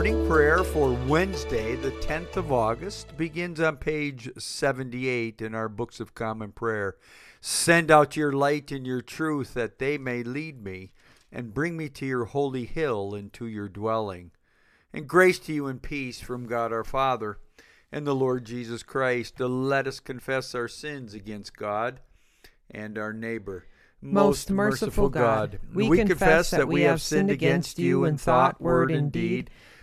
morning prayer for Wednesday, the 10th of August, begins on page 78 in our Books of Common Prayer. Send out your light and your truth that they may lead me, and bring me to your holy hill and to your dwelling. And grace to you and peace from God our Father and the Lord Jesus Christ. Let us confess our sins against God and our neighbor. Most merciful God, we, confess that we have sinned against you in thought, word, and deed,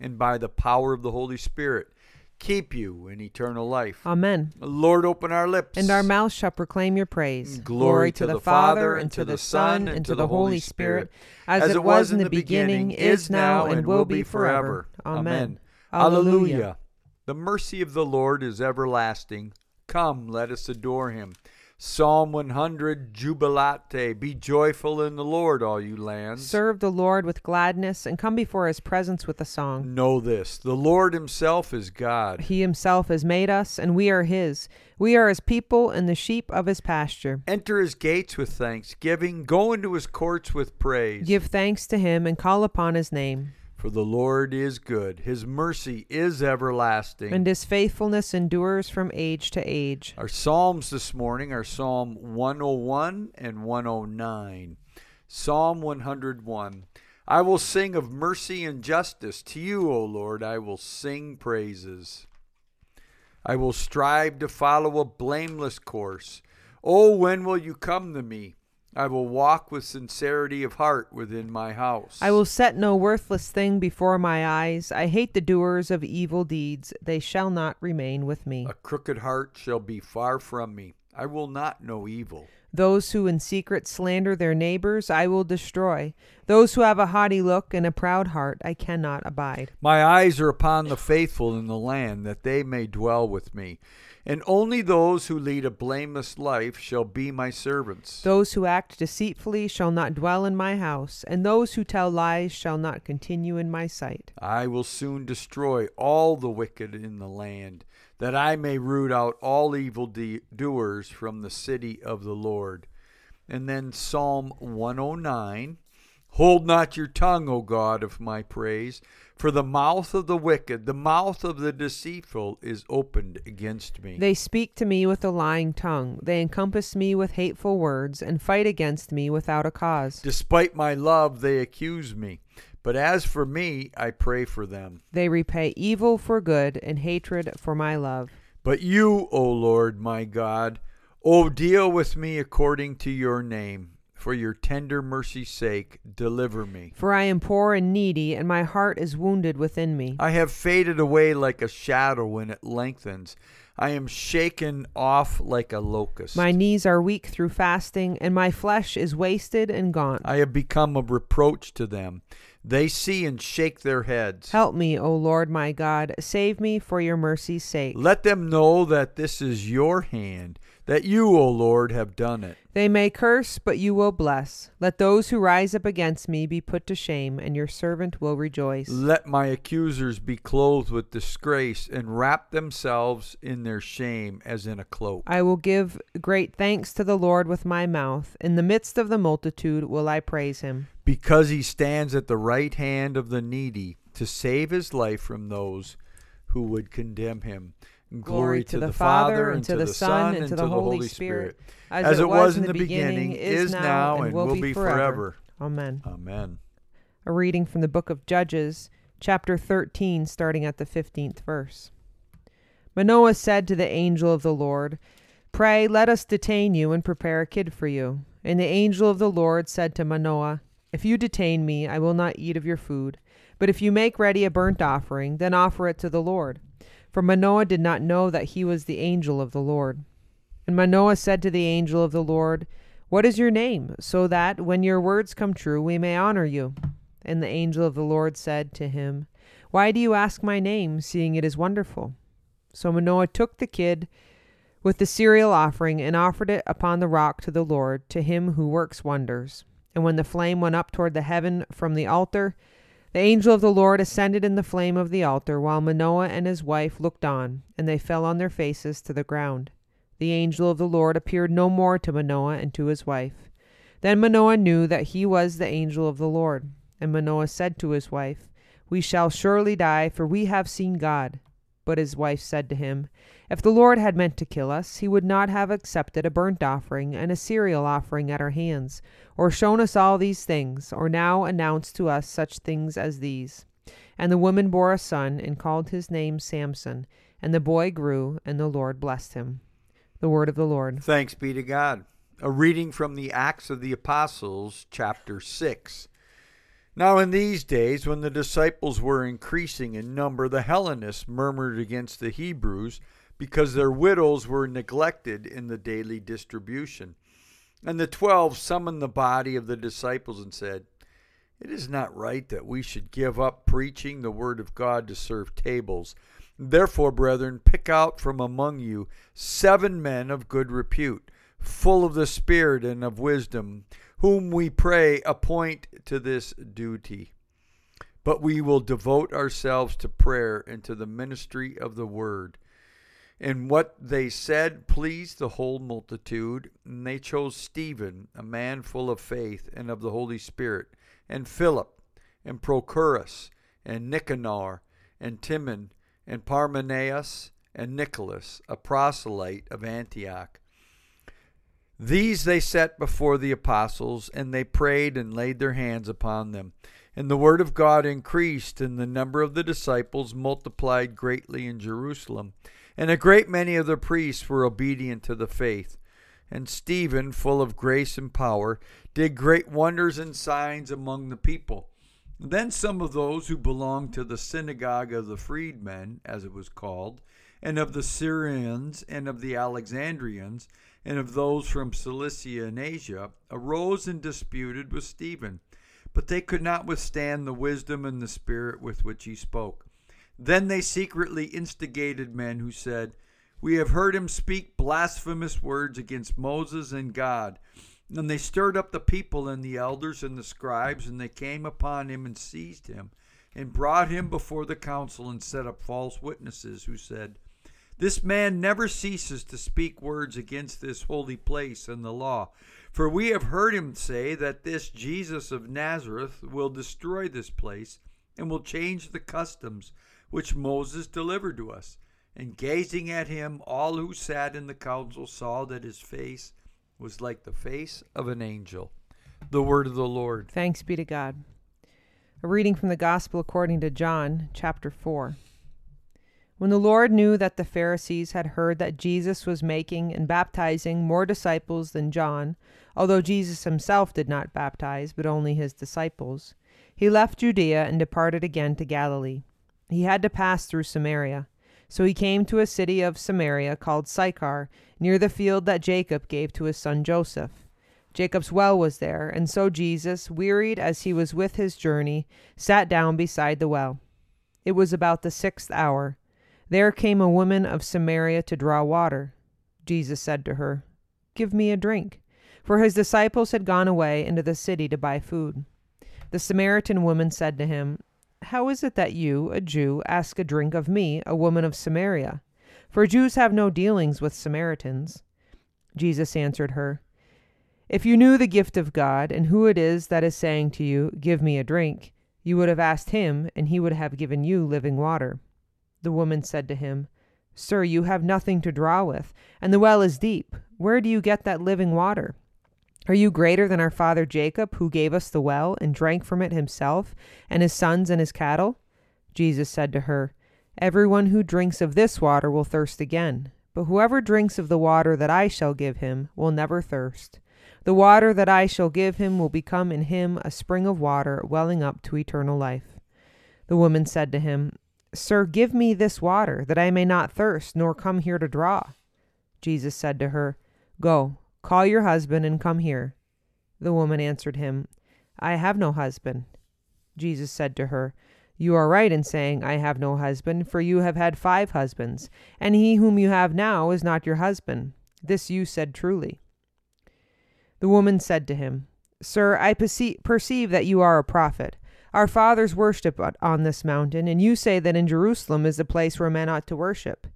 And by the power of the Holy Spirit, keep you in eternal life. Amen. Lord, open our lips. And our mouths shall proclaim your praise. Glory, to, the, Father, and to the Son, and to the Holy Spirit, as, it was in the beginning, is now, and will be forever. Amen. Alleluia. The mercy of the Lord is everlasting. Come, let us adore him. Psalm 100 Jubilate. Be joyful in the Lord, all you lands. Serve the Lord with gladness and come before his presence with a song. Know this the Lord himself is God. He himself has made us, and we are his. We are his people and the sheep of his pasture. Enter his gates with thanksgiving, go into his courts with praise. Give thanks to him and call upon his name. For the Lord is good, his mercy is everlasting, and his faithfulness endures from age to age. Our Psalms this morning are Psalm 101 and 109. Psalm 101 I will sing of mercy and justice. To you, O Lord, I will sing praises. I will strive to follow a blameless course. Oh, when will you come to me? I will walk with sincerity of heart within my house. I will set no worthless thing before my eyes. I hate the doers of evil deeds. They shall not remain with me. A crooked heart shall be far from me. I will not know evil. Those who in secret slander their neighbors, I will destroy. Those who have a haughty look and a proud heart, I cannot abide. My eyes are upon the faithful in the land, that they may dwell with me. And only those who lead a blameless life shall be my servants. Those who act deceitfully shall not dwell in my house, and those who tell lies shall not continue in my sight. I will soon destroy all the wicked in the land, that I may root out all evil de- doers from the city of the Lord. And then Psalm 109 Hold not your tongue, O God, of my praise, for the mouth of the wicked, the mouth of the deceitful is opened against me. They speak to me with a lying tongue. They encompass me with hateful words and fight against me without a cause. Despite my love, they accuse me. But as for me, I pray for them. They repay evil for good and hatred for my love. But you, O Lord my God, O deal with me according to your name. For your tender mercy's sake, deliver me. For I am poor and needy, and my heart is wounded within me. I have faded away like a shadow when it lengthens. I am shaken off like a locust. My knees are weak through fasting, and my flesh is wasted and gaunt. I have become a reproach to them. They see and shake their heads. Help me, O Lord my God. Save me for your mercy's sake. Let them know that this is your hand that you, O Lord, have done it. They may curse, but you will bless. Let those who rise up against me be put to shame, and your servant will rejoice. Let my accusers be clothed with disgrace and wrap themselves in their shame as in a cloak. I will give great thanks to the Lord with my mouth. In the midst of the multitude will I praise him. Because he stands at the right hand of the needy to save his life from those who would condemn him. Glory to the Father, and to the Son, and to the Holy Spirit, as it was in the beginning, is now, and will be forever. Amen. Amen. A reading from the book of Judges, chapter 13, starting at the 15th verse. Manoah said to the angel of the Lord, Pray, let us detain you and prepare a kid for you. And the angel of the Lord said to Manoah, If you detain me, I will not eat of your food. But if you make ready a burnt offering, then offer it to the Lord. For Manoah did not know that he was the angel of the Lord. And Manoah said to the angel of the Lord, What is your name, so that, when your words come true, we may honor you? And the angel of the Lord said to him, Why do you ask my name, seeing it is wonderful? So Manoah took the kid with the cereal offering and offered it upon the rock to the Lord, to him who works wonders. And when the flame went up toward the heaven from the altar, the angel of the Lord ascended in the flame of the altar, while Manoah and his wife looked on, and they fell on their faces to the ground. The angel of the Lord appeared no more to Manoah and to his wife. Then Manoah knew that he was the angel of the Lord. And Manoah said to his wife, We shall surely die, for we have seen God. But his wife said to him, If the Lord had meant to kill us, he would not have accepted a burnt offering and a cereal offering at our hands, or shown us all these things, or now announced to us such things as these. And the woman bore a son, and called his name Samson. And the boy grew, and the Lord blessed him. The word of the Lord. Thanks be to God. A reading from the Acts of the Apostles, chapter 6. Now, in these days, when the disciples were increasing in number, the Hellenists murmured against the Hebrews because their widows were neglected in the daily distribution. And the twelve summoned the body of the disciples and said, It is not right that we should give up preaching the word of God to serve tables. Therefore, brethren, pick out from among you seven men of good repute, full of the Spirit and of wisdom whom we pray appoint to this duty. But we will devote ourselves to prayer and to the ministry of the word. And what they said pleased the whole multitude, and they chose Stephen, a man full of faith and of the Holy Spirit, and Philip, and Prochorus, and Nicanor, and Timon, and Parmenas, and Nicholas, a proselyte of Antioch. These they set before the apostles, and they prayed and laid their hands upon them. And the word of God increased, and the number of the disciples multiplied greatly in Jerusalem. And a great many of the priests were obedient to the faith. And Stephen, full of grace and power, did great wonders and signs among the people. Then some of those who belonged to the synagogue of the freedmen, as it was called, and of the Syrians and of the Alexandrians, and of those from Cilicia and Asia arose and disputed with Stephen, but they could not withstand the wisdom and the spirit with which he spoke. Then they secretly instigated men who said, We have heard him speak blasphemous words against Moses and God. And they stirred up the people and the elders and the scribes, and they came upon him and seized him, and brought him before the council and set up false witnesses who said, this man never ceases to speak words against this holy place and the law. For we have heard him say that this Jesus of Nazareth will destroy this place and will change the customs which Moses delivered to us. And gazing at him, all who sat in the council saw that his face was like the face of an angel. The word of the Lord. Thanks be to God. A reading from the Gospel according to John, chapter 4. When the Lord knew that the Pharisees had heard that Jesus was making and baptizing more disciples than John, although Jesus himself did not baptize, but only his disciples, he left Judea and departed again to Galilee. He had to pass through Samaria. So he came to a city of Samaria called Sychar, near the field that Jacob gave to his son Joseph. Jacob's well was there, and so Jesus, wearied as he was with his journey, sat down beside the well. It was about the sixth hour. There came a woman of Samaria to draw water. Jesus said to her, Give me a drink. For his disciples had gone away into the city to buy food. The Samaritan woman said to him, How is it that you, a Jew, ask a drink of me, a woman of Samaria? For Jews have no dealings with Samaritans. Jesus answered her, If you knew the gift of God, and who it is that is saying to you, Give me a drink, you would have asked him, and he would have given you living water. The woman said to him, Sir, you have nothing to draw with, and the well is deep. Where do you get that living water? Are you greater than our father Jacob, who gave us the well and drank from it himself, and his sons and his cattle? Jesus said to her, Everyone who drinks of this water will thirst again, but whoever drinks of the water that I shall give him will never thirst. The water that I shall give him will become in him a spring of water welling up to eternal life. The woman said to him, Sir, give me this water, that I may not thirst, nor come here to draw. Jesus said to her, Go, call your husband, and come here. The woman answered him, I have no husband. Jesus said to her, You are right in saying, I have no husband, for you have had five husbands, and he whom you have now is not your husband. This you said truly. The woman said to him, Sir, I perceive that you are a prophet. Our fathers worshipped on this mountain, and you say that in Jerusalem is the place where men ought to worship.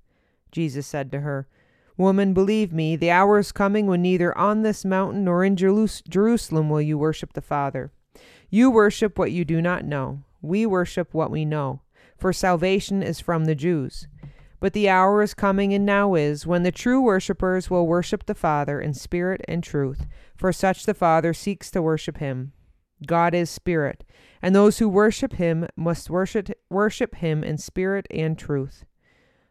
Jesus said to her, Woman, believe me, the hour is coming when neither on this mountain nor in Jerusalem will you worship the Father. You worship what you do not know. We worship what we know, for salvation is from the Jews. But the hour is coming and now is when the true worshippers will worship the Father in spirit and truth, for such the Father seeks to worship him. God is spirit, and those who worship him must worship worship him in spirit and truth.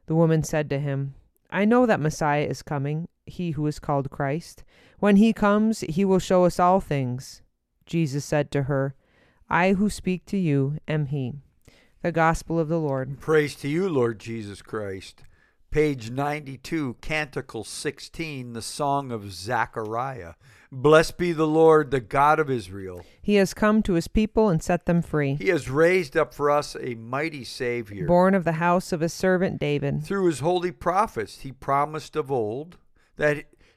The woman said to him, I know that Messiah is coming, he who is called Christ. When he comes, he will show us all things. Jesus said to her, I who speak to you am he. The Gospel of the Lord. Praise to you, Lord Jesus Christ. Page 92, Canticle 16, the Song of Zechariah. Blessed be the Lord, the God of Israel. He has come to his people and set them free. He has raised up for us a mighty Savior. Born of the house of his servant David. Through his holy prophets, he promised of old that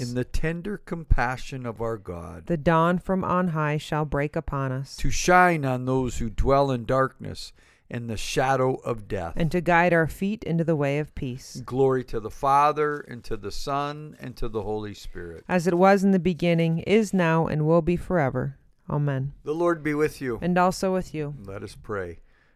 in the tender compassion of our God. The dawn from on high shall break upon us. To shine on those who dwell in darkness and the shadow of death. And to guide our feet into the way of peace. Glory to the Father, and to the Son, and to the Holy Spirit. As it was in the beginning, is now, and will be forever. Amen. The Lord be with you. And also with you. Let us pray.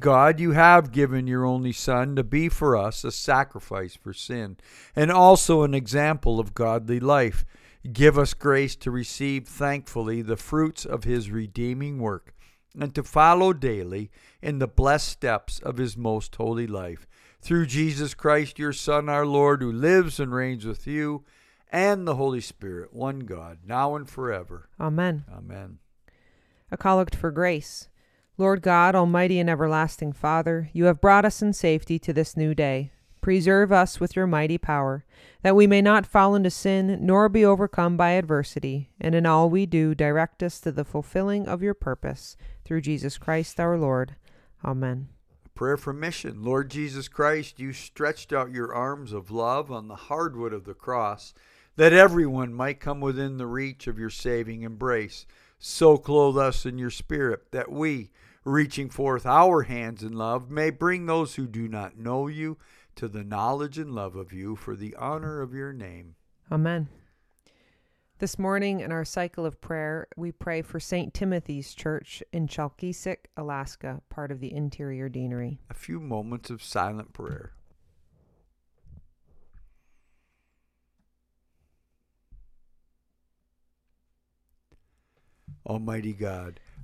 God, you have given your only Son to be for us a sacrifice for sin, and also an example of godly life. Give us grace to receive thankfully the fruits of his redeeming work, and to follow daily in the blessed steps of his most holy life. Through Jesus Christ, your Son, our Lord, who lives and reigns with you and the Holy Spirit, one God, now and forever. Amen. Amen. A collect for grace. Lord God, Almighty and everlasting Father, you have brought us in safety to this new day. Preserve us with your mighty power, that we may not fall into sin nor be overcome by adversity, and in all we do direct us to the fulfilling of your purpose, through Jesus Christ our Lord. Amen. Prayer for mission. Lord Jesus Christ, you stretched out your arms of love on the hardwood of the cross, that everyone might come within the reach of your saving embrace. So clothe us in your spirit, that we, reaching forth our hands in love, may bring those who do not know you to the knowledge and love of you for the honor of your name. Amen. This morning in our cycle of prayer, we pray for St. Timothy's Church in Chalkyitsik, Alaska, part of the Interior Deanery. A few moments of silent prayer. Almighty God,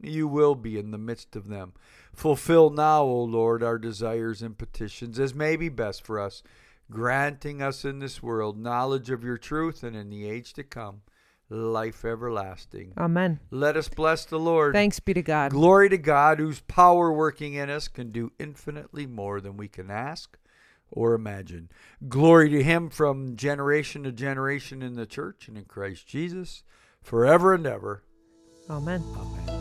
you will be in the midst of them. Fulfill now, O Lord, our desires and petitions as may be best for us, granting us in this world knowledge of your truth and in the age to come life everlasting. Amen. Let us bless the Lord. Thanks be to God. Glory to God, whose power working in us can do infinitely more than we can ask or imagine. Glory to him from generation to generation in the church and in Christ Jesus, forever and ever. Amen. Amen.